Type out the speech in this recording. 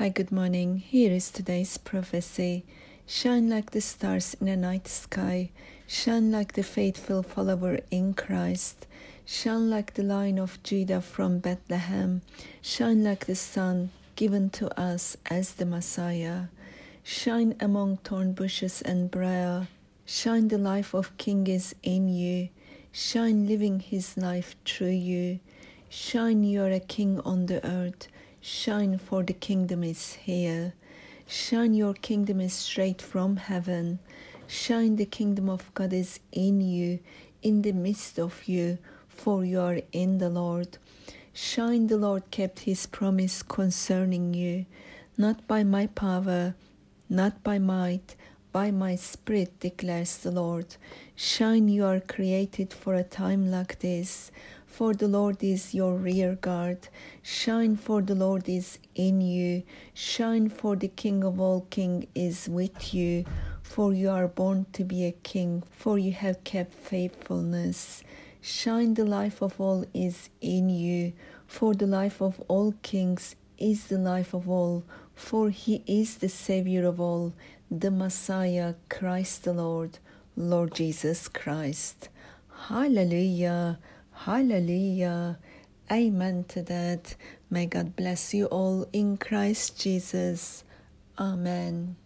Hi, good morning. Here is today's prophecy. Shine like the stars in a night sky. Shine like the faithful follower in Christ. Shine like the Lion of Judah from Bethlehem. Shine like the sun given to us as the Messiah. Shine among thorn bushes and briar. Shine the life of King is in you. Shine living his life through you. Shine you are a king on the earth. Shine, for the kingdom is here. Shine, your kingdom is straight from heaven. Shine, the kingdom of God is in you, in the midst of you, for you are in the Lord. Shine, the Lord kept his promise concerning you, not by my power, not by might, by my spirit, declares the Lord. Shine, you are created for a time like this for the Lord is your rear guard. Shine, for the Lord is in you. Shine, for the King of all kings is with you. For you are born to be a king, for you have kept faithfulness. Shine, the life of all is in you, for the life of all kings is the life of all, for he is the Savior of all, the Messiah, Christ the Lord, Lord Jesus Christ. Hallelujah. Hallelujah. Amen to that. May God bless you all in Christ Jesus. Amen.